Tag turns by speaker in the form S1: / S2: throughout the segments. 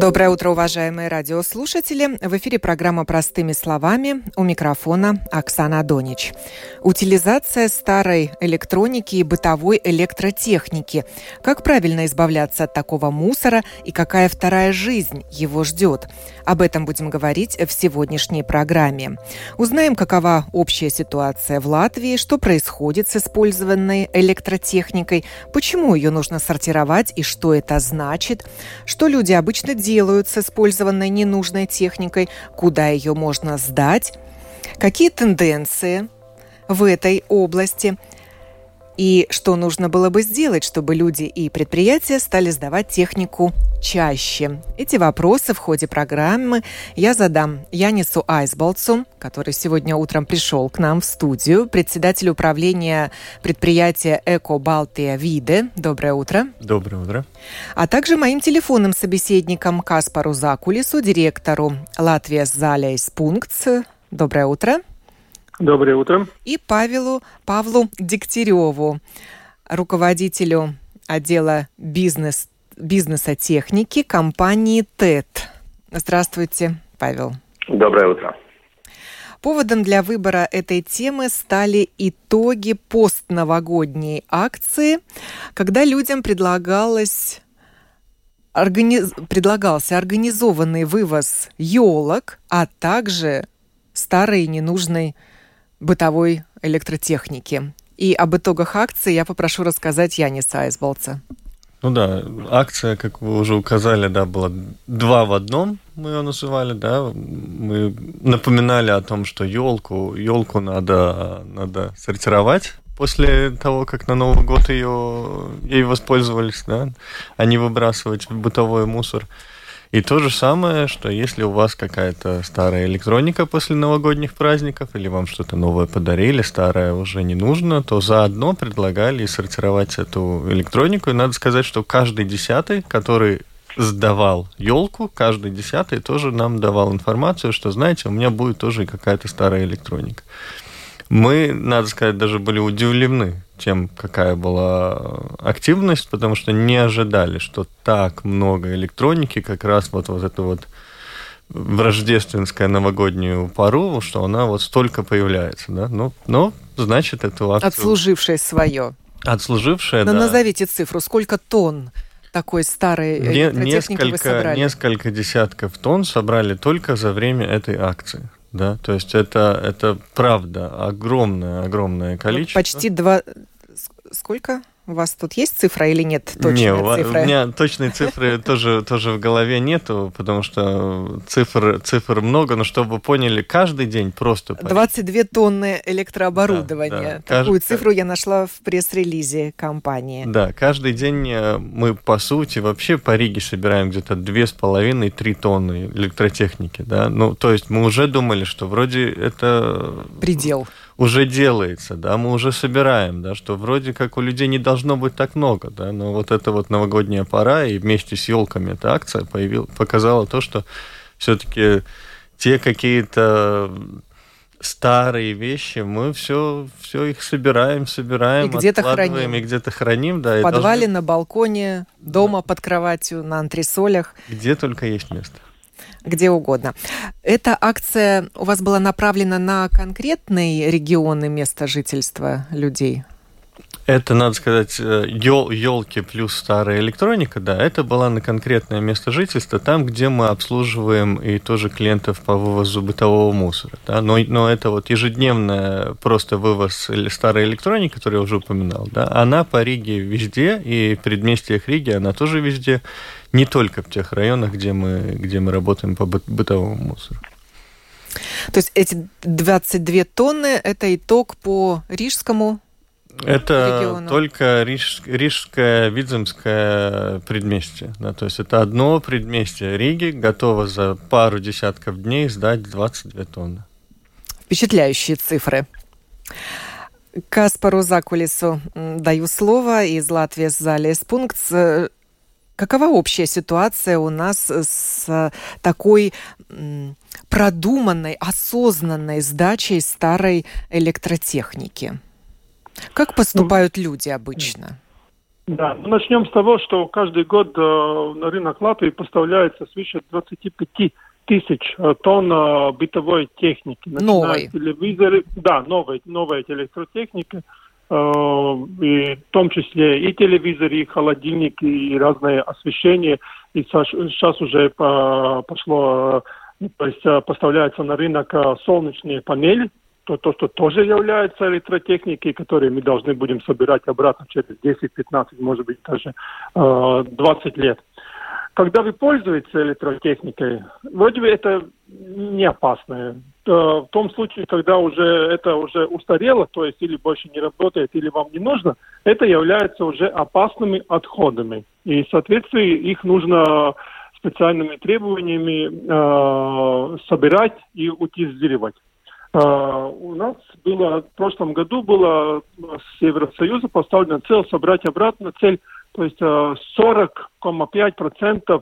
S1: Доброе утро, уважаемые радиослушатели. В эфире программа «Простыми словами». У микрофона Оксана Донич. Утилизация старой электроники и бытовой электротехники. Как правильно избавляться от такого мусора и какая вторая жизнь его ждет? Об этом будем говорить в сегодняшней программе. Узнаем, какова общая ситуация в Латвии, что происходит с использованной электротехникой, почему ее нужно сортировать и что это значит, что люди обычно делают с использованной ненужной техникой, куда ее можно сдать, какие тенденции в этой области – и что нужно было бы сделать, чтобы люди и предприятия стали сдавать технику чаще? Эти вопросы в ходе программы я задам Янису Айсболцу, который сегодня утром пришел к нам в студию, председатель управления предприятия Эко Балтия Виде. Доброе утро.
S2: Доброе утро.
S1: А также моим телефонным собеседником Каспару Закулису, директору Латвия Залейс Пунктс. Доброе утро.
S3: Доброе утро.
S1: И Павелу Павлу Дегтяреву, руководителю отдела бизнес, бизнеса техники компании ТЭТ. Здравствуйте, Павел.
S3: Доброе утро.
S1: Поводом для выбора этой темы стали итоги постновогодней акции, когда людям предлагалось организ... предлагался организованный вывоз елок, а также старой ненужной бытовой электротехники. И об итогах акции я попрошу рассказать Яниса Айсболца.
S2: Ну да, акция, как вы уже указали, да, была два в одном, мы ее называли, да. Мы напоминали о том, что елку, елку надо, надо сортировать после того, как на Новый год ее, ей воспользовались, да, а не выбрасывать в бытовой мусор. И то же самое, что если у вас какая-то старая электроника после новогодних праздников, или вам что-то новое подарили, старое уже не нужно, то заодно предлагали сортировать эту электронику. И надо сказать, что каждый десятый, который сдавал елку, каждый десятый тоже нам давал информацию, что, знаете, у меня будет тоже какая-то старая электроника. Мы, надо сказать, даже были удивлены тем, какая была активность, потому что не ожидали, что так много электроники, как раз вот, вот это вот в рождественскую новогоднюю пару, что она вот столько появляется, да, ну, но значит эту акцию...
S1: Отслужившая свое.
S2: Отслужившая,
S1: Но
S2: да.
S1: назовите цифру, сколько тонн такой старой
S2: Не, несколько, несколько десятков тонн собрали только за время этой акции. Да, то есть это, это правда огромное, огромное количество.
S1: почти два... Сколько? У вас тут есть цифра или нет
S2: точной не, цифры? У меня точной цифры тоже, тоже в голове нету, потому что цифр, цифр много, но чтобы вы поняли, каждый день просто...
S1: 22 тонны электрооборудования. Да, да. Такую Кажд... цифру я нашла в пресс-релизе компании.
S2: Да, каждый день э, мы, по сути, вообще по Риге собираем где-то 2,5-3 тонны электротехники. Да? Ну, то есть мы уже думали, что вроде это...
S1: Предел
S2: уже делается, да, мы уже собираем, да, что вроде как у людей не должно быть так много, да, но вот эта вот новогодняя пора и вместе с елками эта акция появил, показала то, что все-таки те какие-то старые вещи, мы все, все их собираем, собираем,
S1: и где-то храним.
S2: и где-то храним, да.
S1: В подвале, должны... на балконе, дома под кроватью, на антресолях.
S2: Где только есть место
S1: где угодно. Эта акция у вас была направлена на конкретные регионы места жительства людей?
S2: Это, надо сказать, ел, елки плюс старая электроника, да, это была на конкретное место жительства, там, где мы обслуживаем и тоже клиентов по вывозу бытового мусора. Да, но, но это вот ежедневная просто вывоз старой электроники, которую я уже упоминал, да, она по Риге везде, и в предместьях Риги она тоже везде, не только в тех районах, где мы, где мы работаем по бытовому мусору.
S1: То есть эти 22 тонны – это итог по Рижскому
S2: это
S1: региону.
S2: только Риж, Рижское, Видземское предместье. Да, то есть это одно предместье Риги готово за пару десятков дней сдать 22 тонны.
S1: Впечатляющие цифры. Каспару Закулису даю слово из Латвии с Залес пункт. Какова общая ситуация у нас с такой продуманной, осознанной сдачей старой электротехники? Как поступают ну, люди обычно?
S3: Да, ну, начнем с того, что каждый год э, на рынок Латвии поставляется свыше 25 тысяч э, тонн э, бытовой техники.
S1: Новой.
S3: Телевизоры, да, новой, новая электротехника, э, и в том числе и телевизоры, и холодильники, и разное освещение. И сейчас уже пошло, то есть поставляются на рынок солнечные панели, то, то, что тоже является электротехникой, которые мы должны будем собирать обратно через 10-15, может быть, даже 20 лет когда вы пользуетесь электротехникой, вроде бы это не опасно. В том случае, когда уже это уже устарело, то есть или больше не работает, или вам не нужно, это является уже опасными отходами. И, соответственно, их нужно специальными требованиями э, собирать и утилизировать. Э, у нас было в прошлом году было с Евросоюза поставлена цель собрать обратно цель то есть 40,5% э, э,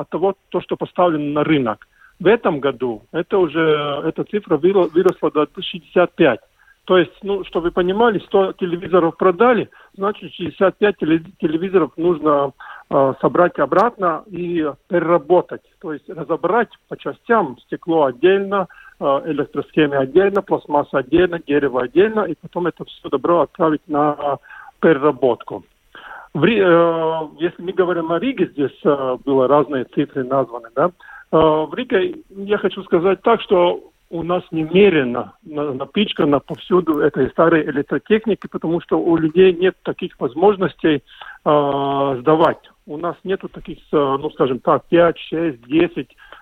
S3: от того, то, что поставлено на рынок. В этом году это уже, эта цифра выросла до 65. То есть, ну, чтобы вы понимали, 100 телевизоров продали, значит 65 телевизоров нужно э, собрать обратно и переработать. То есть разобрать по частям стекло отдельно, электросхемы отдельно, пластмасса отдельно, дерево отдельно, и потом это все добро отправить на переработку. В, э, если мы говорим о Риге, здесь э, было разные цифры названы, да. Э, в Риге я хочу сказать так, что у нас немерено напичкано повсюду этой старой электротехники, потому что у людей нет таких возможностей э, сдавать. У нас нету таких, ну, скажем так, 5, 6, 10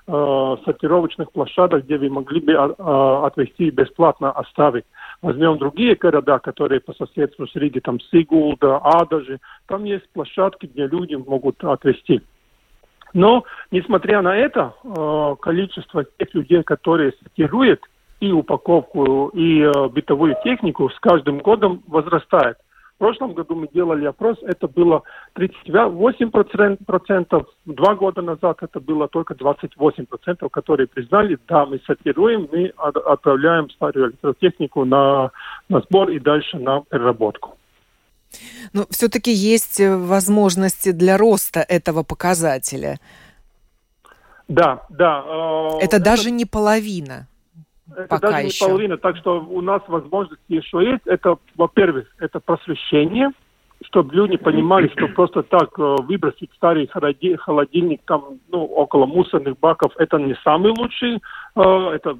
S3: э, сортировочных площадок, где вы могли бы э, отвезти бесплатно оставить. Возьмем другие города, которые по соседству с Риги, там Сигулда, Адажи, там есть площадки, где люди могут отвезти. Но, несмотря на это, э, количество тех людей, которые сортируют и упаковку, и э, бытовую технику с каждым годом возрастает. В прошлом году мы делали опрос, это было 38%, два года назад это было только 28%, которые признали, да, мы сортируем, мы отправляем старую электротехнику на, на сбор и дальше на переработку.
S1: Но все-таки есть э, возможности для роста этого показателя.
S3: Да, да.
S1: Э, это, это даже не половина.
S3: Это пока даже еще. не половина, так что у нас возможности еще есть. Это, во-первых, это просвещение, чтобы люди понимали, что просто так э, выбросить старый холодильник там, ну, около мусорных баков, это не самый лучший, э, это,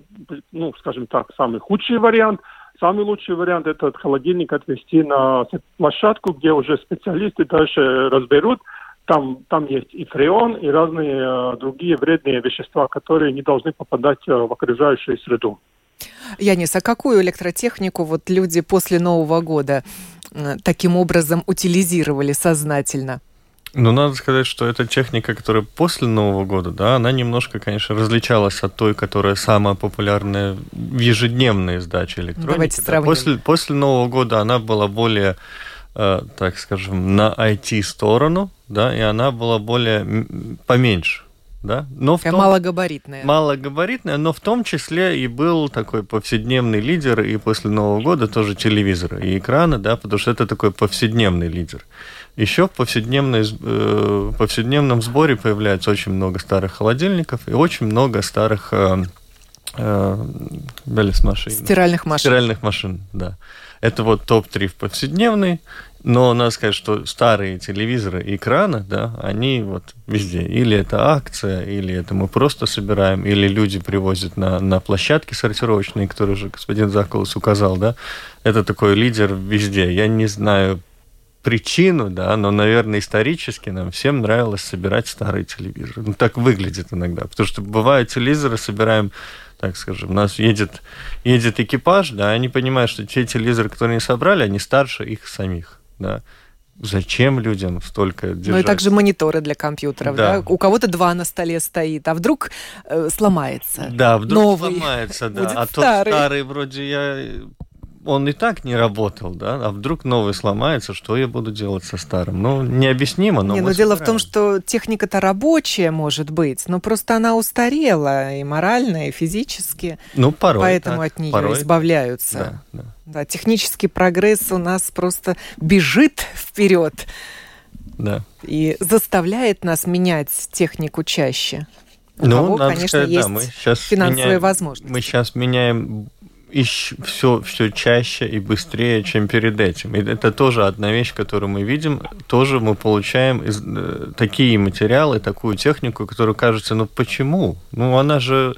S3: ну, скажем так, самый худший вариант. Самый лучший вариант это холодильник отвезти на площадку, где уже специалисты дальше разберут, там, там есть и фреон, и разные э, другие вредные вещества, которые не должны попадать э, в окружающую среду.
S1: Янис, а какую электротехнику вот люди после Нового года э, таким образом утилизировали сознательно?
S2: Ну, надо сказать, что эта техника, которая после Нового года, да, она немножко, конечно, различалась от той, которая самая популярная в ежедневной сдаче электроники. Давайте
S1: да.
S2: После, после Нового года она была более Э, так скажем, на IT-сторону, да, и она была более поменьше. Да?
S1: Но в том, малогабаритная.
S2: Малогабаритная, но в том числе и был такой повседневный лидер, и после Нового года тоже телевизоры и экраны, да, потому что это такой повседневный лидер. Еще в повседневной, э, повседневном сборе появляется очень много старых холодильников и очень много старых э, э,
S1: машин. Стиральных машин.
S2: Стиральных машин, да. Это вот топ-3 в повседневный, но надо сказать, что старые телевизоры и экраны, да, они вот везде. Или это акция, или это мы просто собираем, или люди привозят на, на площадки сортировочные, которые уже господин Заколос указал, да. Это такой лидер везде. Я не знаю причину, да, но, наверное, исторически нам всем нравилось собирать старые телевизоры. Ну, так выглядит иногда. Потому что бывают телевизоры, собираем так скажем. У нас едет, едет экипаж, да, они понимают, что те телевизоры, которые они собрали, они старше их самих, да. Зачем людям столько держать?
S1: Ну и также мониторы для компьютеров, да. да? У кого-то два на столе стоит, а вдруг э, сломается.
S2: Да, вдруг Новый сломается, да. Будет а старый. тот старый вроде я он и так не работал, да, а вдруг новый сломается, что я буду делать со старым? Ну, необъяснимо, но...
S1: Не, но дело в том, что техника-то рабочая, может быть, но просто она устарела и морально, и физически.
S2: Ну, порой
S1: Поэтому
S2: так,
S1: от нее
S2: порой...
S1: избавляются.
S2: Да, да.
S1: да, технический прогресс у нас просто бежит вперед.
S2: Да.
S1: И заставляет нас менять технику чаще. У
S2: ну,
S1: кого, конечно,
S2: сказать,
S1: есть
S2: да, мы сейчас
S1: финансовые
S2: меняем,
S1: возможности.
S2: Мы сейчас меняем все, все чаще и быстрее, чем перед этим. И это тоже одна вещь, которую мы видим. Тоже мы получаем из, э, такие материалы, такую технику, которую кажется, ну почему? Ну она же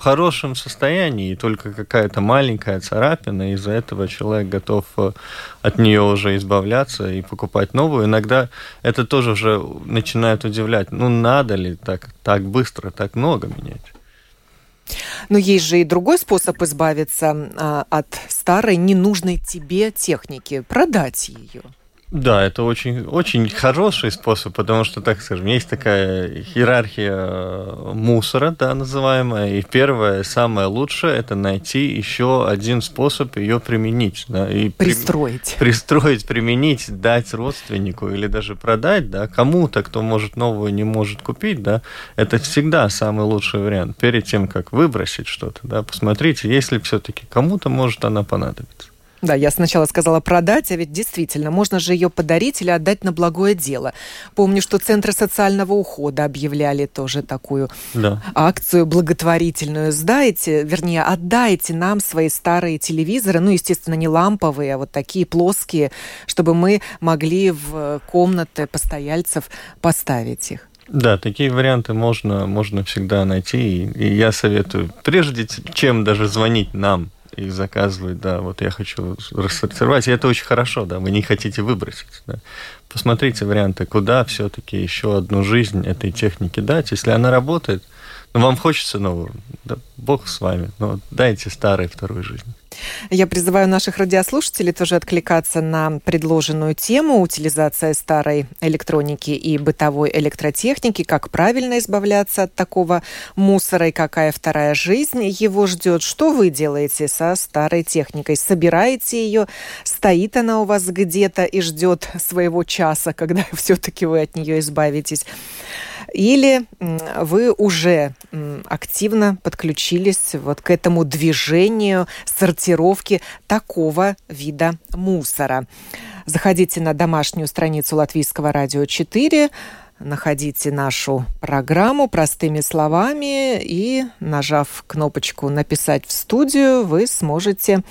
S2: в хорошем состоянии, и только какая-то маленькая царапина, из-за этого человек готов э, от нее уже избавляться и покупать новую. Иногда это тоже уже начинает удивлять. Ну, надо ли так, так быстро, так много менять?
S1: Но есть же и другой способ избавиться а, от старой ненужной тебе техники, продать ее.
S2: Да, это очень, очень хороший способ, потому что, так скажем, есть такая иерархия э, мусора, да, называемая, и первое, самое лучшее, это найти еще один способ ее применить. Да, и
S1: пристроить.
S2: При, пристроить, применить, дать родственнику или даже продать, да, кому-то, кто может новую, не может купить, да, это всегда самый лучший вариант. Перед тем, как выбросить что-то, да, посмотрите, если все-таки кому-то может она понадобиться.
S1: Да, я сначала сказала продать, а ведь действительно, можно же ее подарить или отдать на благое дело. Помню, что центры социального ухода объявляли тоже такую
S2: да.
S1: акцию благотворительную. Сдайте, вернее, отдайте нам свои старые телевизоры, ну, естественно, не ламповые, а вот такие плоские, чтобы мы могли в комнаты постояльцев поставить их.
S2: Да, такие варианты можно, можно всегда найти. И, и я советую, прежде чем даже звонить нам, и заказывать, да, вот я хочу рассортировать, и это очень хорошо, да, вы не хотите выбросить, да. Посмотрите варианты, куда все-таки еще одну жизнь этой технике дать, если она работает, ну, вам хочется новую, да, бог с вами, но дайте старой вторую жизнь.
S1: Я призываю наших радиослушателей тоже откликаться на предложенную тему утилизация старой электроники и бытовой электротехники, как правильно избавляться от такого мусора и какая вторая жизнь его ждет. Что вы делаете со старой техникой? Собираете ее? Стоит она у вас где-то и ждет своего часа, когда все-таки вы от нее избавитесь? Или вы уже активно подключились вот к этому движению сортировки такого вида мусора. Заходите на домашнюю страницу Латвийского радио 4, находите нашу программу простыми словами и, нажав кнопочку «Написать в студию», вы сможете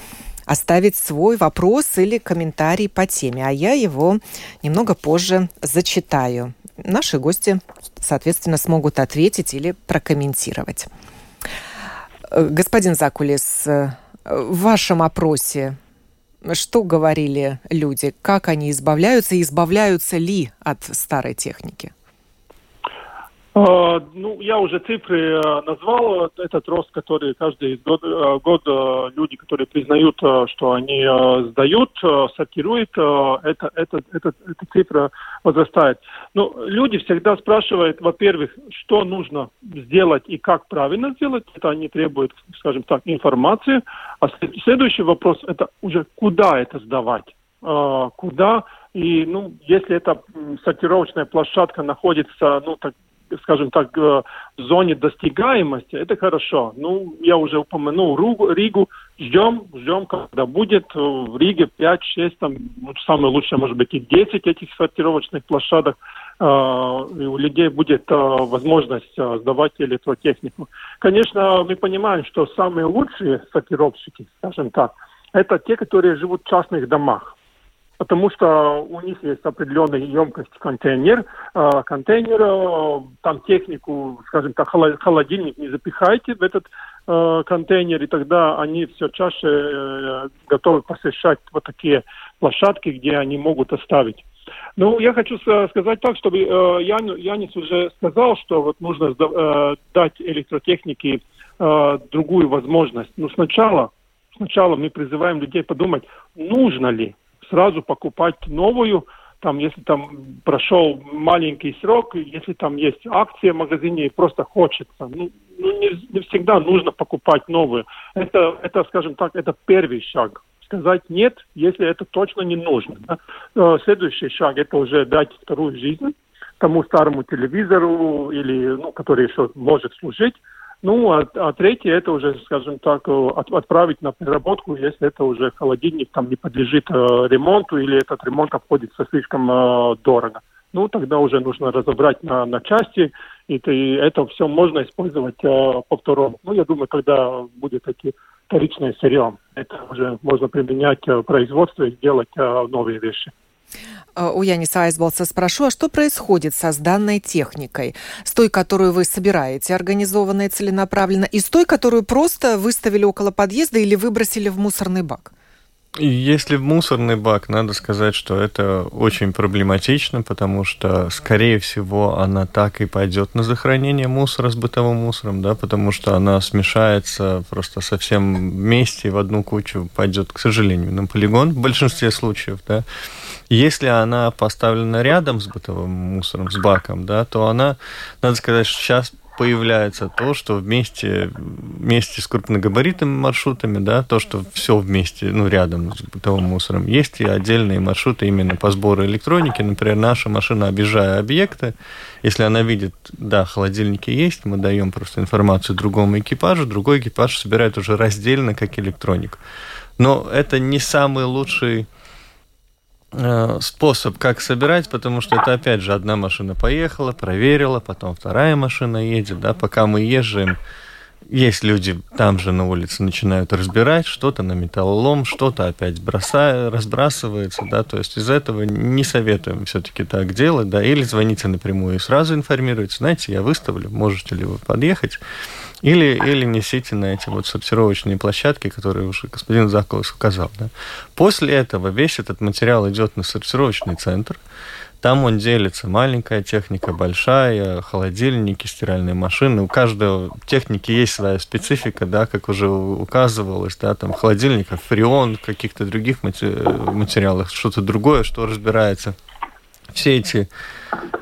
S1: оставить свой вопрос или комментарий по теме, а я его немного позже зачитаю наши гости, соответственно, смогут ответить или прокомментировать. Э, господин Закулис, э, в вашем опросе что говорили люди? Как они избавляются и избавляются ли от старой техники?
S3: А, ну, я уже цифры э, назвал, этот рост, который каждый год, э, год э, люди, которые признают, что они сдают, сортируют, это, это, это, эта цифра возрастает. Но люди всегда спрашивают, во-первых, что нужно сделать и как правильно сделать, это они требуют, скажем так, информации. А следующий вопрос, это уже куда это сдавать, куда и, ну, если эта сортировочная площадка находится, ну, так, скажем так, в зоне достигаемости, это хорошо. Ну, я уже упомянул Ригу, ждем, ждем, когда будет в Риге 5-6, там, ну, самое лучшее, может быть, и 10 этих сортировочных площадок, э, и у людей будет э, возможность э, сдавать электротехнику. Конечно, мы понимаем, что самые лучшие сортировщики, скажем так, это те, которые живут в частных домах потому что у них есть определенная емкость контейнер, э, контейнер, э, там технику, скажем так, холодильник не запихайте в этот э, контейнер, и тогда они все чаще э, готовы посещать вот такие площадки, где они могут оставить. Ну, я хочу сказать так, чтобы э, Ян, Янис уже сказал, что вот нужно э, дать электротехнике другую возможность. Но сначала, сначала мы призываем людей подумать, нужно ли сразу покупать новую, там, если там прошел маленький срок, если там есть акция в магазине и просто хочется, ну, ну не, не всегда нужно покупать новую. Это, это, скажем так, это первый шаг. сказать нет, если это точно не нужно. Да? Э, следующий шаг – это уже дать вторую жизнь тому старому телевизору, или, ну, который еще может служить. Ну, а, а третье, это уже, скажем так, э, от, отправить на переработку, если это уже холодильник там не подлежит э, ремонту или этот ремонт обходится слишком э, дорого. Ну, тогда уже нужно разобрать на, на части, и, и это все можно использовать э, повтором. Ну, я думаю, когда будет такие вторичное сырье, это уже можно применять в производстве и сделать э, новые вещи.
S1: Э, у Яниса Айсболса спрошу, а что происходит со сданной техникой? С той, которую вы собираете организованно и целенаправленно, и с той, которую просто выставили около подъезда или выбросили в мусорный бак?
S2: Если в мусорный бак, надо сказать, что это очень проблематично, потому что, скорее всего, она так и пойдет на захоронение мусора с бытовым мусором, да, потому что она смешается просто совсем вместе в одну кучу, пойдет, к сожалению, на полигон в большинстве случаев, да. Если она поставлена рядом с бытовым мусором, с баком, да, то она, надо сказать, что сейчас появляется то, что вместе, вместе с крупногабаритными маршрутами, да, то, что все вместе, ну, рядом с бытовым мусором. Есть и отдельные маршруты именно по сбору электроники. Например, наша машина, объезжая объекты, если она видит, да, холодильники есть, мы даем просто информацию другому экипажу, другой экипаж собирает уже раздельно, как электронику. Но это не самый лучший способ, как собирать, потому что это, опять же, одна машина поехала, проверила, потом вторая машина едет, да, пока мы езжим, есть люди там же на улице начинают разбирать, что-то на металлолом, что-то опять бросая, разбрасывается, да, то есть из этого не советуем все-таки так делать, да, или звоните напрямую и сразу информируйте, знаете, я выставлю, можете ли вы подъехать, или, или несите на эти вот сортировочные площадки, которые уже господин Заколос указал. Да. После этого весь этот материал идет на сортировочный центр. Там он делится. Маленькая техника, большая, холодильники, стиральные машины. У каждого техники есть своя специфика, да, как уже указывалось, да, там холодильников, фреон, каких-то других материалах, что-то другое, что разбирается. Все эти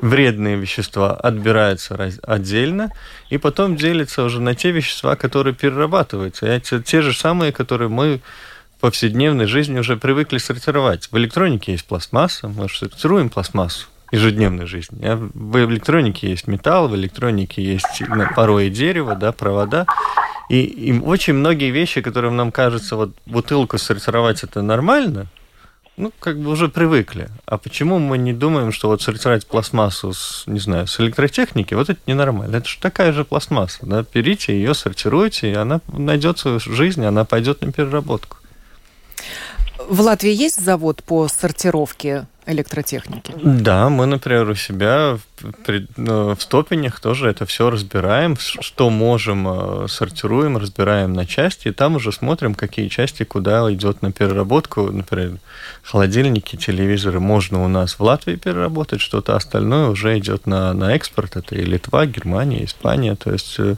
S2: вредные вещества отбираются отдельно, и потом делятся уже на те вещества, которые перерабатываются. Это те же самые, которые мы повседневной жизни уже привыкли сортировать. В электронике есть пластмасса, мы же сортируем пластмассу ежедневной жизни. А в электронике есть металл, в электронике есть порой дерево, да, провода. И, и очень многие вещи, которые нам кажется, вот бутылку сортировать это нормально, ну, как бы уже привыкли. А почему мы не думаем, что вот сортировать пластмассу с, не знаю, с электротехники, вот это ненормально. Это же такая же пластмасса, да, берите ее, сортируйте, и она найдет свою жизнь, она пойдет на переработку.
S1: В Латвии есть завод по сортировке электротехники?
S2: Да, мы, например, у себя в, ну, в стопенях тоже это все разбираем, что можем, э, сортируем, разбираем на части, и там уже смотрим, какие части куда идет на переработку. Например, холодильники, телевизоры можно у нас в Латвии переработать, что-то остальное уже идет на, на экспорт. Это и Литва, Германия, Испания. То есть э,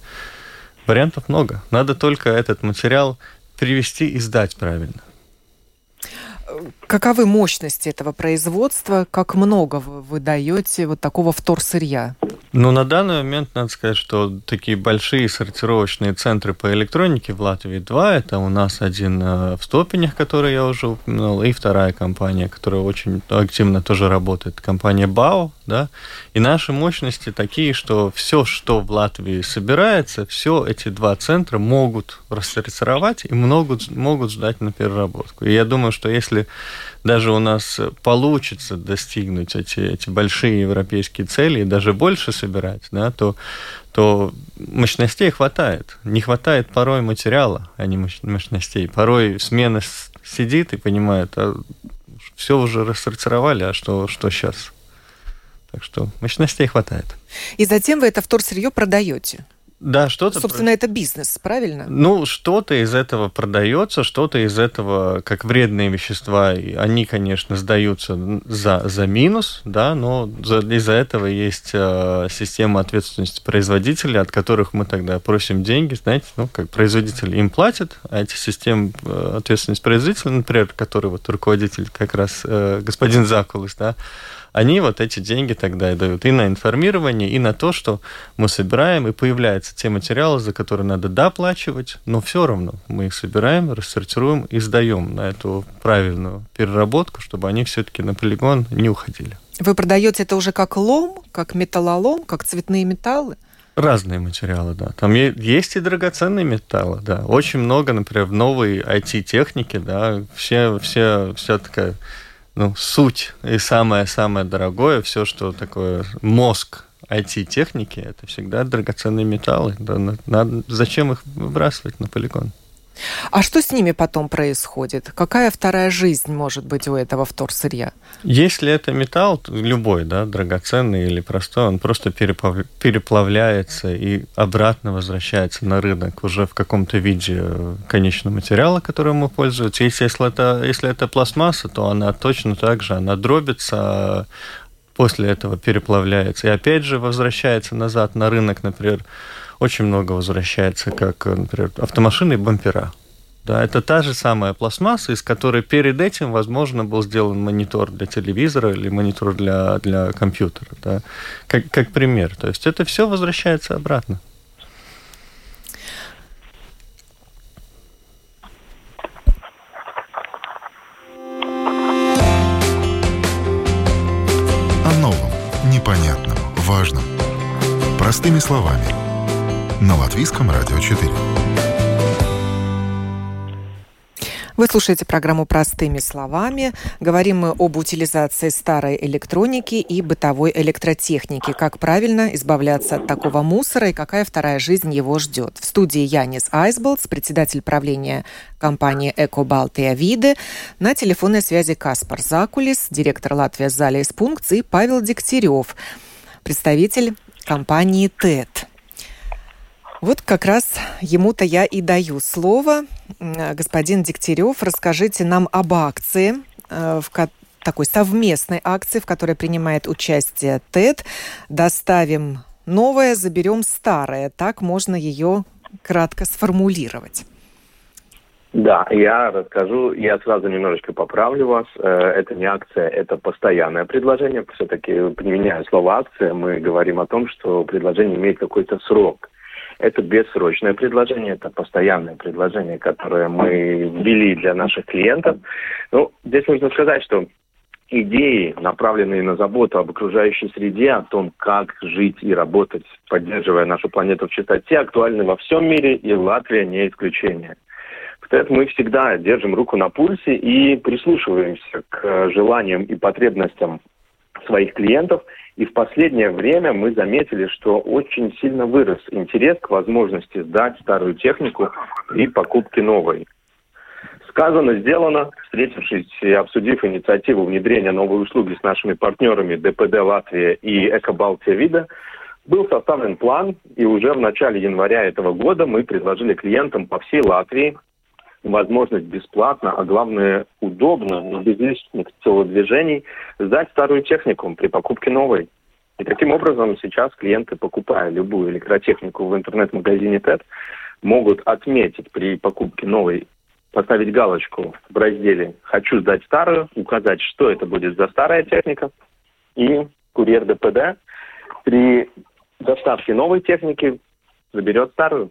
S2: вариантов много. Надо только этот материал привести и сдать правильно.
S1: Каковы мощности этого производства? Как много вы выдаете вот такого вторсырья?
S2: Ну, на данный момент надо сказать, что такие большие сортировочные центры по электронике в Латвии два. Это у нас один э, в Стопенях, который я уже упомянул, и вторая компания, которая очень активно тоже работает, компания БАО, да. И наши мощности такие, что все, что в Латвии собирается, все эти два центра могут рассортировать и могут, могут ждать на переработку. И я думаю, что если даже у нас получится достигнуть эти, эти большие европейские цели и даже больше собирать, да, то, то мощностей хватает. Не хватает порой материала, а не мощностей. Порой смена сидит и понимает, а все уже рассортировали, а что, что сейчас? Так что мощностей хватает.
S1: И затем вы это вторсырье продаете?
S2: Да, что-то...
S1: Собственно, это бизнес, правильно?
S2: Ну, что-то из этого продается, что-то из этого, как вредные вещества, они, конечно, сдаются за, за минус, да, но из-за этого есть э, система ответственности производителя, от которых мы тогда просим деньги, знаете, ну, как производитель им платит, а эти системы э, ответственности производителя, например, который вот руководитель как раз э, господин Закулыс, да, они вот эти деньги тогда и дают и на информирование, и на то, что мы собираем, и появляется являются те материалы, за которые надо доплачивать, но все равно мы их собираем, рассортируем и сдаем на эту правильную переработку, чтобы они все-таки на полигон не уходили.
S1: Вы продаете это уже как лом, как металлолом, как цветные металлы?
S2: Разные материалы, да. Там есть и драгоценные металлы, да. Очень много, например, в новой IT-технике, да, все, все, вся такая ну, суть и самое-самое дорогое, все, что такое мозг IT-техники, это всегда драгоценные металлы. Да, надо, зачем их выбрасывать на полигон?
S1: А что с ними потом происходит? Какая вторая жизнь может быть у этого вторсырья?
S2: Если это металл, любой, да, драгоценный или простой, он просто переплавляется и обратно возвращается на рынок уже в каком-то виде конечного материала, которым мы пользуемся. Если, если, это, если это пластмасса, то она точно так же, она дробится, после этого переплавляется и опять же возвращается назад на рынок, например, очень много возвращается, как, например, автомашины и бампера. Да, это та же самая пластмасса, из которой перед этим, возможно, был сделан монитор для телевизора или монитор для, для компьютера. Да, как, как пример. То есть это все возвращается обратно.
S4: О новом, непонятном, важном. Простыми словами – на Латвийском радио 4.
S1: Вы слушаете программу «Простыми словами». Говорим мы об утилизации старой электроники и бытовой электротехники. Как правильно избавляться от такого мусора и какая вторая жизнь его ждет. В студии Янис Айсболтс, председатель правления компании «Эко Балтия Виде». На телефонной связи Каспар Закулис, директор Латвия Залис Пункт и Павел Дегтярев, представитель компании ТЭТ. Вот как раз ему-то я и даю слово. Господин Дегтярев, расскажите нам об акции, э, в такой совместной акции, в которой принимает участие ТЭД. Доставим новое, заберем старое. Так можно ее кратко сформулировать.
S5: Да, я расскажу, я сразу немножечко поправлю вас. Э, это не акция, это постоянное предложение. Все-таки, применяя слово акция, мы говорим о том, что предложение имеет какой-то срок. Это бессрочное предложение, это постоянное предложение, которое мы ввели для наших клиентов. Ну, здесь нужно сказать, что идеи, направленные на заботу об окружающей среде, о том, как жить и работать, поддерживая нашу планету в чистоте, актуальны во всем мире, и Латвия не исключение. Поэтому мы всегда держим руку на пульсе и прислушиваемся к желаниям и потребностям своих клиентов – и в последнее время мы заметили, что очень сильно вырос интерес к возможности сдать старую технику при покупке новой. Сказано, сделано. Встретившись и обсудив инициативу внедрения новой услуги с нашими партнерами ДПД Латвия и Экобалтия Вида, был составлен план, и уже в начале января этого года мы предложили клиентам по всей Латвии возможность бесплатно, а главное удобно, но без лишних телодвижений, сдать старую технику при покупке новой. И таким образом сейчас клиенты, покупая любую электротехнику в интернет-магазине TED, могут отметить при покупке новой, поставить галочку в разделе «Хочу сдать старую», указать, что это будет за старая техника, и курьер ДПД при доставке новой техники заберет старую.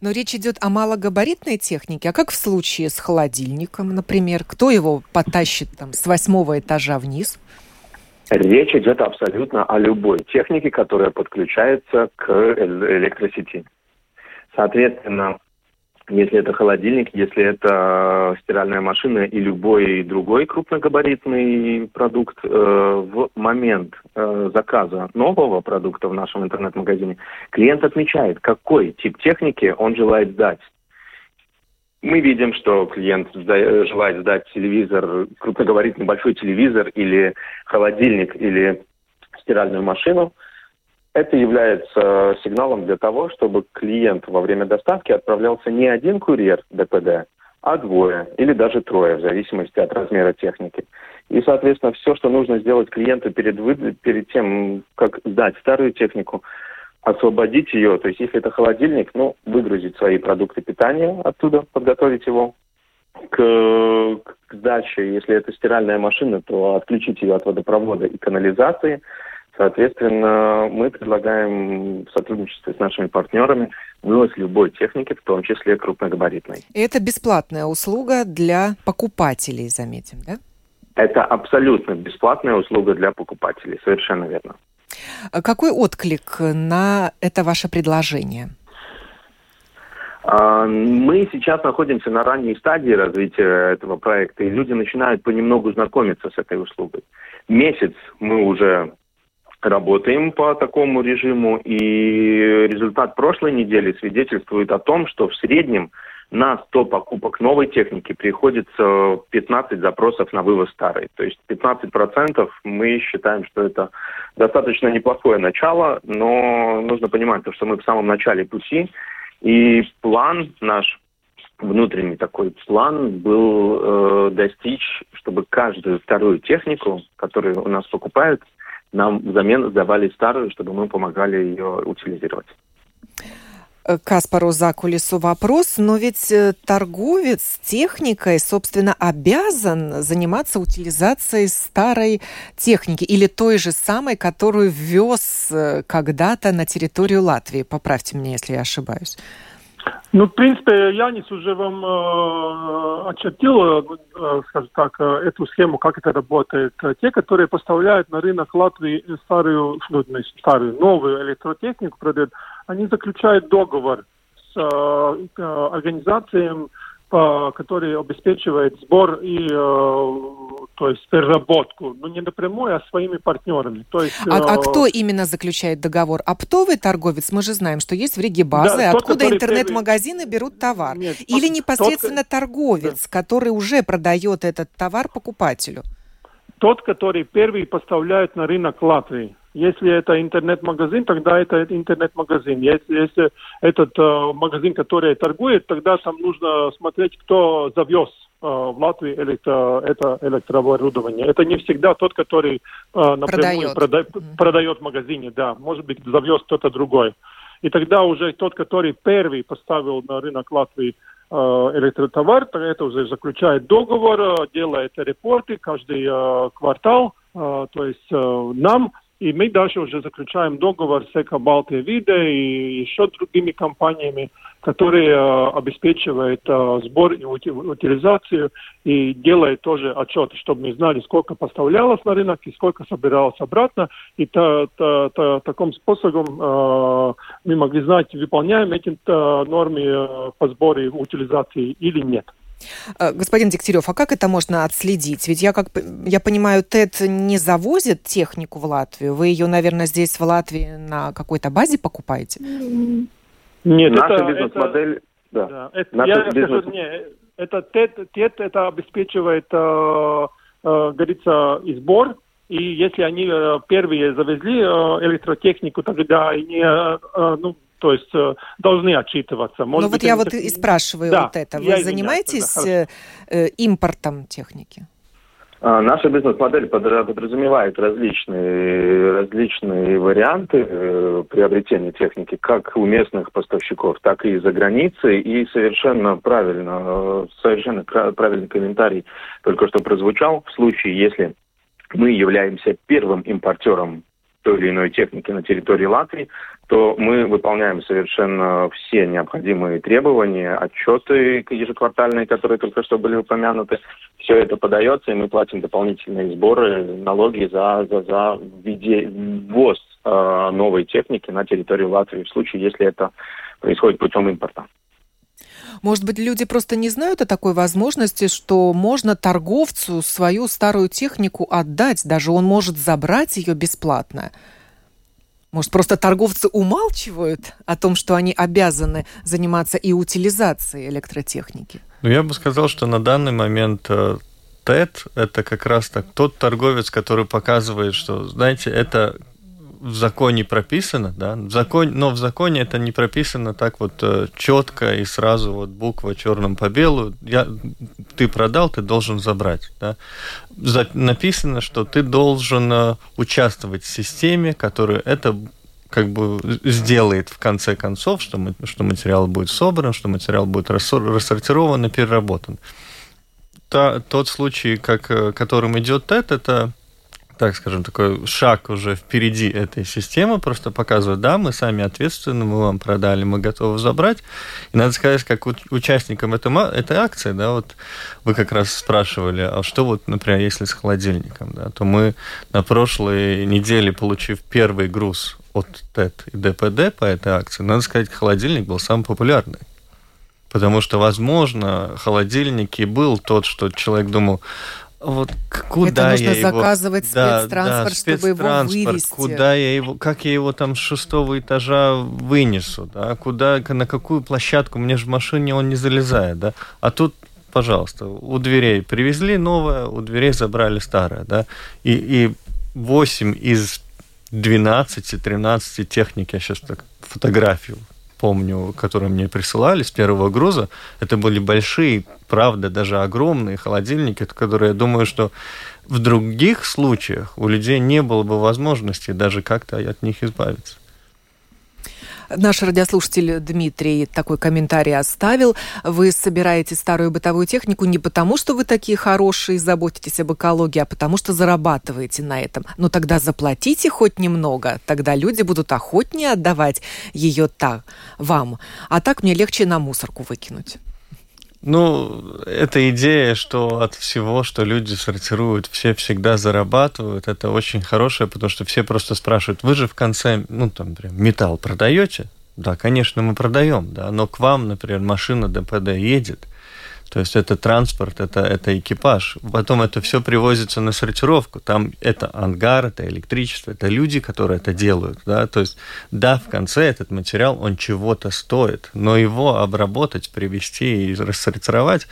S1: Но речь идет о малогабаритной технике. А как в случае с холодильником, например? Кто его потащит там, с восьмого этажа вниз?
S5: Речь идет абсолютно о любой технике, которая подключается к электросети. Соответственно, если это холодильник, если это стиральная машина и любой другой крупногабаритный продукт, э, в момент э, заказа нового продукта в нашем интернет-магазине клиент отмечает, какой тип техники он желает сдать. Мы видим, что клиент желает сдать телевизор, крупногабаритный большой телевизор или холодильник или стиральную машину – это является сигналом для того, чтобы клиент во время доставки отправлялся не один курьер ДПД, а двое или даже трое, в зависимости от размера техники. И, соответственно, все, что нужно сделать клиенту перед, перед тем, как сдать старую технику, освободить ее, то есть если это холодильник, ну, выгрузить свои продукты питания оттуда, подготовить его к, к сдаче. Если это стиральная машина, то отключить ее от водопровода и канализации – Соответственно, мы предлагаем в сотрудничестве с нашими партнерами вывоз любой техники, в том числе крупногабаритной.
S1: И это бесплатная услуга для покупателей, заметим, да?
S5: Это абсолютно бесплатная услуга для покупателей, совершенно верно.
S1: А какой отклик на это ваше предложение?
S5: А, мы сейчас находимся на ранней стадии развития этого проекта, и люди начинают понемногу знакомиться с этой услугой. Месяц мы уже работаем по такому режиму, и результат прошлой недели свидетельствует о том, что в среднем на 100 покупок новой техники приходится 15 запросов на вывоз старой. То есть 15% мы считаем, что это достаточно неплохое начало, но нужно понимать, что мы в самом начале пути, и план наш внутренний такой план был э, достичь, чтобы каждую вторую технику, которую у нас покупают, нам взамен сдавали старую, чтобы мы помогали ее утилизировать.
S1: Э, Каспару за кулису вопрос, но ведь э, торговец техникой, собственно, обязан заниматься утилизацией старой техники или той же самой, которую ввез э, когда-то на территорию Латвии. Поправьте меня, если я ошибаюсь.
S3: Ну, в принципе, Янис уже вам э, очертил, э, скажем так, э, эту схему, как это работает. Те, которые поставляют на рынок Латвии старую, ну, старую, новую электротехнику, продают, они заключают договор с э, э организацией который обеспечивает сбор и э, то есть переработку, но не напрямую, а своими партнерами. То есть,
S1: а, а кто именно заключает договор? Оптовый торговец? Мы же знаем, что есть в Риге базы, да, откуда интернет-магазины берут товар. Нет, Или тот, непосредственно тот, торговец, да. который уже продает этот товар покупателю?
S3: Тот, который первый поставляет на рынок Латвии. Если это интернет-магазин, тогда это интернет-магазин. Если, если этот э, магазин, который торгует, тогда там нужно смотреть, кто завез э, в Латвии электро, это электрооборудование. Это не всегда тот, который э, напрямую продает. Прода, продает в магазине, да. Может быть, завез кто-то другой. И тогда уже тот, который первый поставил на рынок Латвии э, электротовар, это уже заключает договор, э, делает репорты каждый э, квартал, э, то есть э, нам и мы дальше уже заключаем договор с Эко Балтия Виде и еще другими компаниями, которые э, обеспечивают э, сбор и утилизацию и делают тоже отчеты, чтобы мы знали, сколько поставлялось на рынок и сколько собиралось обратно. И та, та, та, таким способом э, мы могли знать, выполняем эти нормы по сбору и утилизации или нет.
S1: Э, господин Дегтярев, а как это можно отследить? Ведь я, как я понимаю, ТЭД не завозит технику в Латвию. Вы ее, наверное, здесь в Латвии на какой-то базе покупаете?
S5: Нет, наша это, бизнес-модель... Да.
S3: да это, наша я бизнес... скажу, не, это ТЭД, ТЭД это обеспечивает, э, э, говорится, и сбор, и если они э, первые завезли э, электротехнику, тогда они, ну, то есть э, должны отчитываться.
S1: Может ну вот я вот и спрашиваю да, вот это. Вы занимаетесь да, э, импортом техники?
S5: А, наша бизнес-модель подразумевает различные, различные варианты э, приобретения техники, как у местных поставщиков, так и за границей. И совершенно правильно, э, совершенно правильный комментарий только что прозвучал. В случае, если мы являемся первым импортером той или иной техники на территории Латвии, то мы выполняем совершенно все необходимые требования, отчеты ежеквартальные, которые только что были упомянуты. Все это подается, и мы платим дополнительные сборы, налоги за, за, за ввоз э, новой техники на территорию Латвии в случае, если это происходит путем импорта.
S1: Может быть, люди просто не знают о такой возможности, что можно торговцу свою старую технику отдать, даже он может забрать ее бесплатно. Может, просто торговцы умалчивают о том, что они обязаны заниматься и утилизацией электротехники?
S2: Ну, я бы сказал, что на данный момент э, ТЭД – это как раз так тот торговец, который показывает, что, знаете, это в законе прописано, да, в закон, но в законе это не прописано так вот э, четко и сразу вот буква черным по белу. Я, ты продал, ты должен забрать, да. За, написано, что ты должен э, участвовать в системе, которая это как бы сделает в конце концов, что, мы, что материал будет собран, что материал будет рассортирован и переработан. Та, тот случай, как, э, которым идет ТЭТ, это так скажем, такой шаг уже впереди этой системы, просто показывают, да, мы сами ответственны, мы вам продали, мы готовы забрать. И надо сказать, как участникам этой, этой акции, да, вот вы как раз спрашивали, а что вот, например, если с холодильником, да, то мы на прошлой неделе, получив первый груз от ТЭТ и ДПД по этой акции, надо сказать, холодильник был самый популярный. Потому что, возможно, холодильник и был тот, что человек думал, вот куда
S1: Это нужно
S2: я
S1: заказывать
S2: его...
S1: спецтранспорт,
S2: да, да,
S1: чтобы его вывести.
S2: Куда я его, как я его там с шестого этажа вынесу, да, куда, на какую площадку, мне же в машине он не залезает, да, а тут пожалуйста, у дверей привезли новое, у дверей забрали старое, да, и, и 8 из 12-13 техник, я сейчас так фотографию помню, которые мне присылали с первого груза, это были большие, правда, даже огромные холодильники, которые, я думаю, что в других случаях у людей не было бы возможности даже как-то от них избавиться.
S1: Наш радиослушатель Дмитрий такой комментарий оставил. Вы собираете старую бытовую технику не потому, что вы такие хорошие и заботитесь об экологии, а потому что зарабатываете на этом. Но тогда заплатите хоть немного, тогда люди будут охотнее отдавать ее так вам. А так мне легче на мусорку выкинуть.
S2: Ну, эта идея, что от всего, что люди сортируют, все всегда зарабатывают, это очень хорошее, потому что все просто спрашивают, вы же в конце, ну, там, например, металл продаете? Да, конечно, мы продаем, да, но к вам, например, машина ДПД едет – то есть это транспорт, это, это экипаж. Потом это все привозится на сортировку. Там это ангар, это электричество, это люди, которые это делают. Да? То есть, да, в конце этот материал, он чего-то стоит, но его обработать, привести и рассортировать,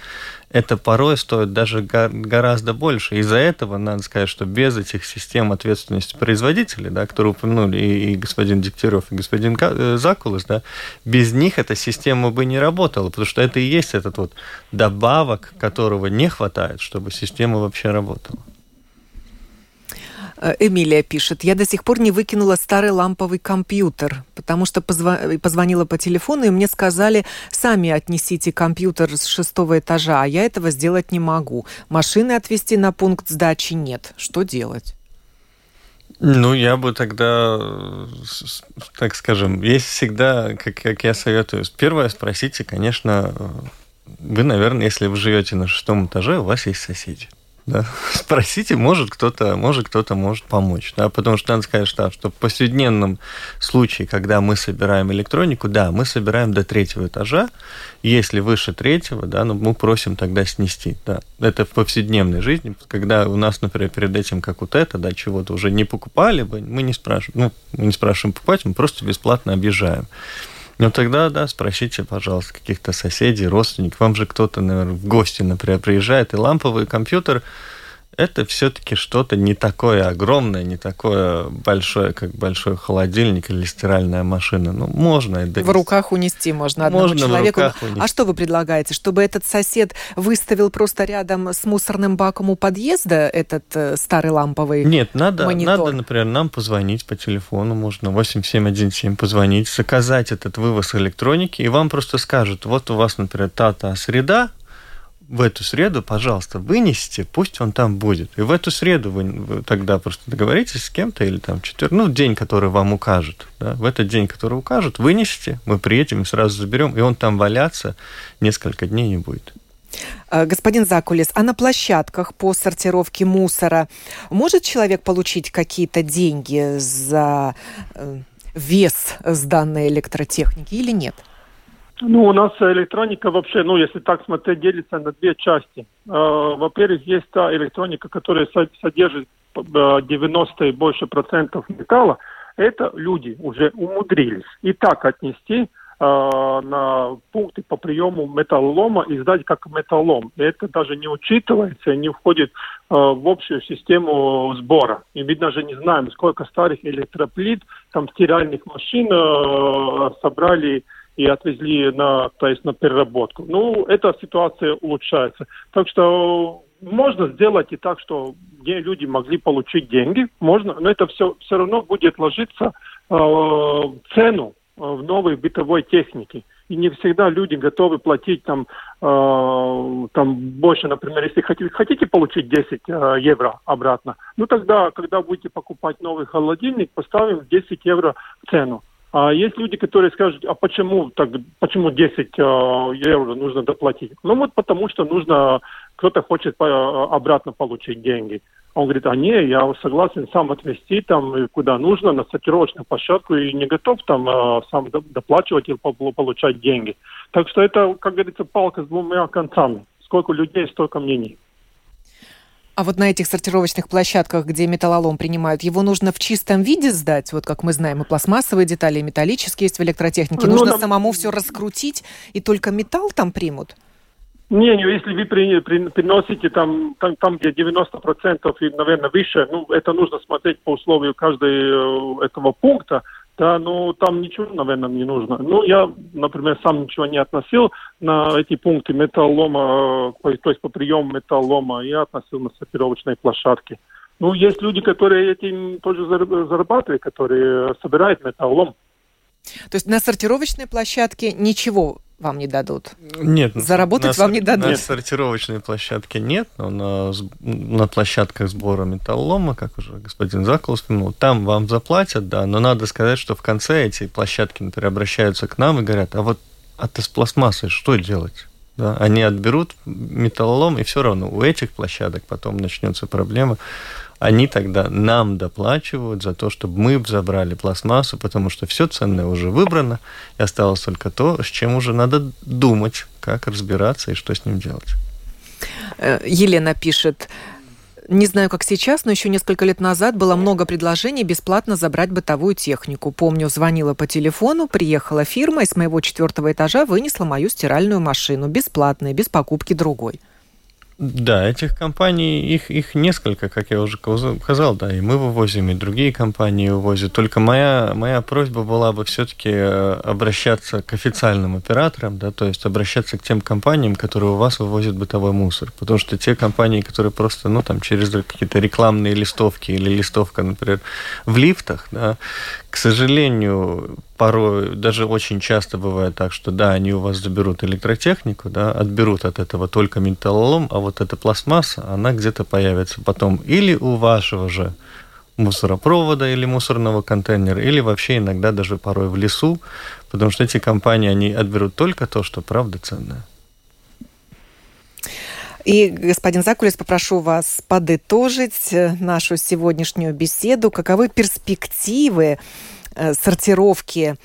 S2: это порой стоит даже гораздо больше. Из-за этого надо сказать, что без этих систем ответственности производителей, да, которые упомянули и, и господин Дегтярев, и господин э, Закулус, да, без них эта система бы не работала, потому что это и есть этот вот добавок, которого не хватает, чтобы система вообще работала.
S1: Э, Эмилия пишет, я до сих пор не выкинула старый ламповый компьютер, потому что позва- позвонила по телефону, и мне сказали, сами отнесите компьютер с шестого этажа, а я этого сделать не могу. Машины отвезти на пункт сдачи нет. Что делать?
S2: Ну, я бы тогда, так скажем, есть всегда, как, как я советую, первое спросите, конечно, вы, наверное, если вы живете на шестом этаже, у вас есть соседи. Да. Спросите, может кто-то, может кто-то может помочь, да, потому что надо сказать, что, что в повседневном случае, когда мы собираем электронику, да, мы собираем до третьего этажа, если выше третьего, да, ну, мы просим тогда снести, да. Это в повседневной жизни, когда у нас, например, перед этим, как вот это, да, чего-то уже не покупали бы, мы не спрашиваем, ну, мы не спрашиваем покупать, мы просто бесплатно объезжаем. Ну тогда, да, спросите, пожалуйста, каких-то соседей, родственников. Вам же кто-то, наверное, в гости, например, приезжает, и ламповый компьютер это все-таки что-то не такое огромное, не такое большое, как большой холодильник или стиральная машина. Ну, можно это
S1: В руках унести можно одному можно человеку. В руках унести. А что вы предлагаете? Чтобы этот сосед выставил просто рядом с мусорным баком у подъезда этот э, старый ламповый
S2: Нет, надо,
S1: монитор?
S2: надо, например, нам позвонить по телефону, можно 8717 позвонить, заказать этот вывоз электроники, и вам просто скажут, вот у вас, например, та-та среда, в эту среду, пожалуйста, вынесите, пусть он там будет. И в эту среду вы, тогда просто договоритесь с кем-то или там четвер, ну, день, который вам укажут. Да? В этот день, который укажут, вынесите, мы приедем и сразу заберем, и он там валяться несколько дней не будет.
S1: А, господин Закулис, а на площадках по сортировке мусора может человек получить какие-то деньги за э, вес сданной электротехники или нет?
S3: Ну, у нас электроника вообще, ну, если так смотреть, делится на две части. Э, во-первых, есть та электроника, которая содержит 90 э, и больше процентов металла. Это люди уже умудрились и так отнести э, на пункты по приему металлолома и сдать как металлолом. Это даже не учитывается и не входит в общую систему сбора. И мы даже не знаем, сколько старых электроплит, там стиральных машин собрали и отвезли на, то есть на переработку. Ну, эта ситуация улучшается. Так что можно сделать и так, что где люди могли получить деньги, можно, но это все, все равно будет ложиться э, цену э, в новой бытовой технике. и не всегда люди готовы платить там, э, там больше, например, если хотите, хотите получить 10 э, евро обратно, ну тогда, когда будете покупать новый холодильник, поставим 10 евро в цену. А есть люди, которые скажут, а почему так, почему 10 э, евро нужно доплатить? Ну вот потому что нужно, кто-то хочет э, обратно получить деньги. Он говорит, а не, я согласен сам отвезти там, куда нужно, на сортировочную площадку и не готов там э, сам доплачивать или получать деньги. Так что это, как говорится, палка с двумя концами. Сколько людей, столько мнений.
S1: А вот на этих сортировочных площадках, где металлолом принимают, его нужно в чистом виде сдать? Вот как мы знаем, и пластмассовые детали, и металлические есть в электротехнике. Ну, нужно нам... самому все раскрутить, и только металл там примут?
S3: Не, не, если вы при, при, приносите там, там, там, где 90% и, наверное, выше, ну, это нужно смотреть по условию каждого э, этого пункта, да, ну, там ничего, наверное, не нужно. Ну, я, например, сам ничего не относил на эти пункты металлома, э, то есть по приему металлома, я относил на сортировочные площадки. Ну, есть люди, которые этим тоже зарабатывают, которые собирают металлом.
S1: То есть на сортировочной площадке ничего вам не дадут?
S2: Нет.
S1: Заработать
S2: на,
S1: вам не дадут?
S2: На сортировочной площадке нет, но на, на площадках сбора металлома, как уже господин Закол упомянул, там вам заплатят, да, но надо сказать, что в конце эти площадки, например, обращаются к нам и говорят, а вот а ты с пластмассой что делать? Да, они отберут металлолом, и все равно у этих площадок потом начнется проблема они тогда нам доплачивают за то, чтобы мы забрали пластмассу, потому что все ценное уже выбрано, и осталось только то, с чем уже надо думать, как разбираться и что с ним делать.
S1: Э, Елена пишет, не знаю, как сейчас, но еще несколько лет назад было много предложений бесплатно забрать бытовую технику. Помню, звонила по телефону, приехала фирма и с моего четвертого этажа вынесла мою стиральную машину бесплатно, без покупки другой.
S2: Да, этих компаний, их, их несколько, как я уже сказал, да, и мы вывозим, и другие компании вывозят. Только моя, моя просьба была бы все-таки э, обращаться к официальным операторам, да, то есть обращаться к тем компаниям, которые у вас вывозят бытовой мусор. Потому что те компании, которые просто, ну, там, через какие-то рекламные листовки или листовка, например, в лифтах, да, к сожалению, порой, даже очень часто бывает так, что да, они у вас заберут электротехнику, да, отберут от этого только металлолом, а вот эта пластмасса, она где-то появится потом или у вашего же мусоропровода или мусорного контейнера, или вообще иногда даже порой в лесу, потому что эти компании, они отберут только то, что правда ценное.
S1: И, господин Закулис, попрошу вас подытожить нашу сегодняшнюю беседу. Каковы перспективы сортировки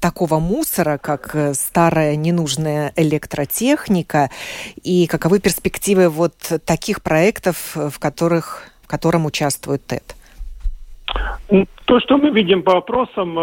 S1: такого мусора, как э, старая ненужная электротехника, и каковы перспективы вот таких проектов, в которых в котором участвует ТЭД?
S3: То, что мы видим по опросам,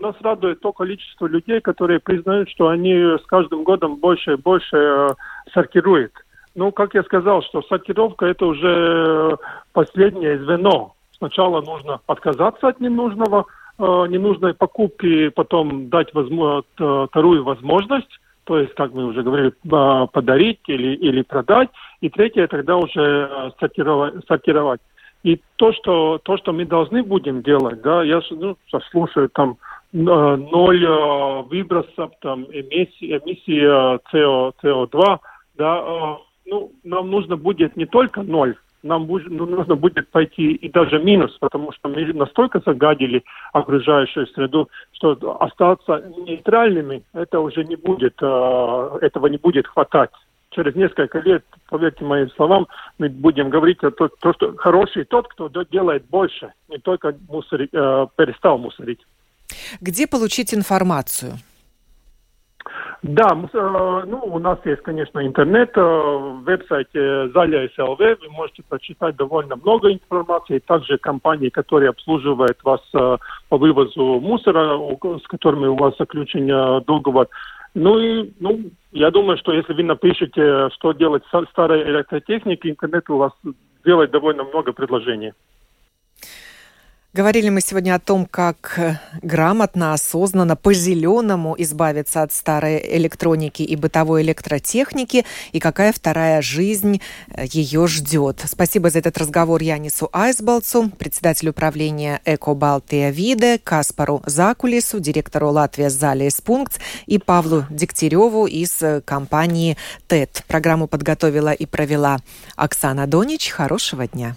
S3: нас радует то количество людей, которые признают, что они с каждым годом больше и больше сортируют. Ну, как я сказал, что сортировка это уже последнее звено. Сначала нужно отказаться от ненужного, э, ненужной покупки, потом дать возможно, вторую возможность, то есть, как мы уже говорили, э, подарить или, или продать. И третье, тогда уже э, сортировать. сортировать. И то, что, то, что мы должны будем делать, да, я ну, слушаю там э, ноль выбросов, там, эмиссии, эмиссии СО, СО2, да, ну, нам нужно будет не только ноль, нам будет, ну, нужно будет пойти и даже минус, потому что мы настолько загадили окружающую среду, что остаться нейтральными, это уже не будет, э, этого не будет хватать. Через несколько лет, поверьте моим словам, мы будем говорить о том, что хороший тот, кто делает больше, не только мусорить, э, перестал мусорить.
S1: Где получить информацию?
S3: Да, э, ну, у нас есть, конечно, интернет, э, в веб-сайте Заля СЛВ, вы можете прочитать довольно много информации, также компании, которые обслуживают вас э, по вывозу мусора, с которыми у вас заключен договор. Ну и, ну, я думаю, что если вы напишете, что делать с старой электротехникой, интернет у вас делает довольно много предложений.
S1: Говорили мы сегодня о том, как грамотно, осознанно, по-зеленому избавиться от старой электроники и бытовой электротехники, и какая вторая жизнь э, ее ждет. Спасибо за этот разговор Янису Айсбалцу, председателю управления Эко Балтия Виде, Каспару Закулису, директору Латвия Залис Пункт и Павлу Дегтяреву из э, компании ТЭТ. Программу подготовила и провела Оксана Донич. Хорошего дня.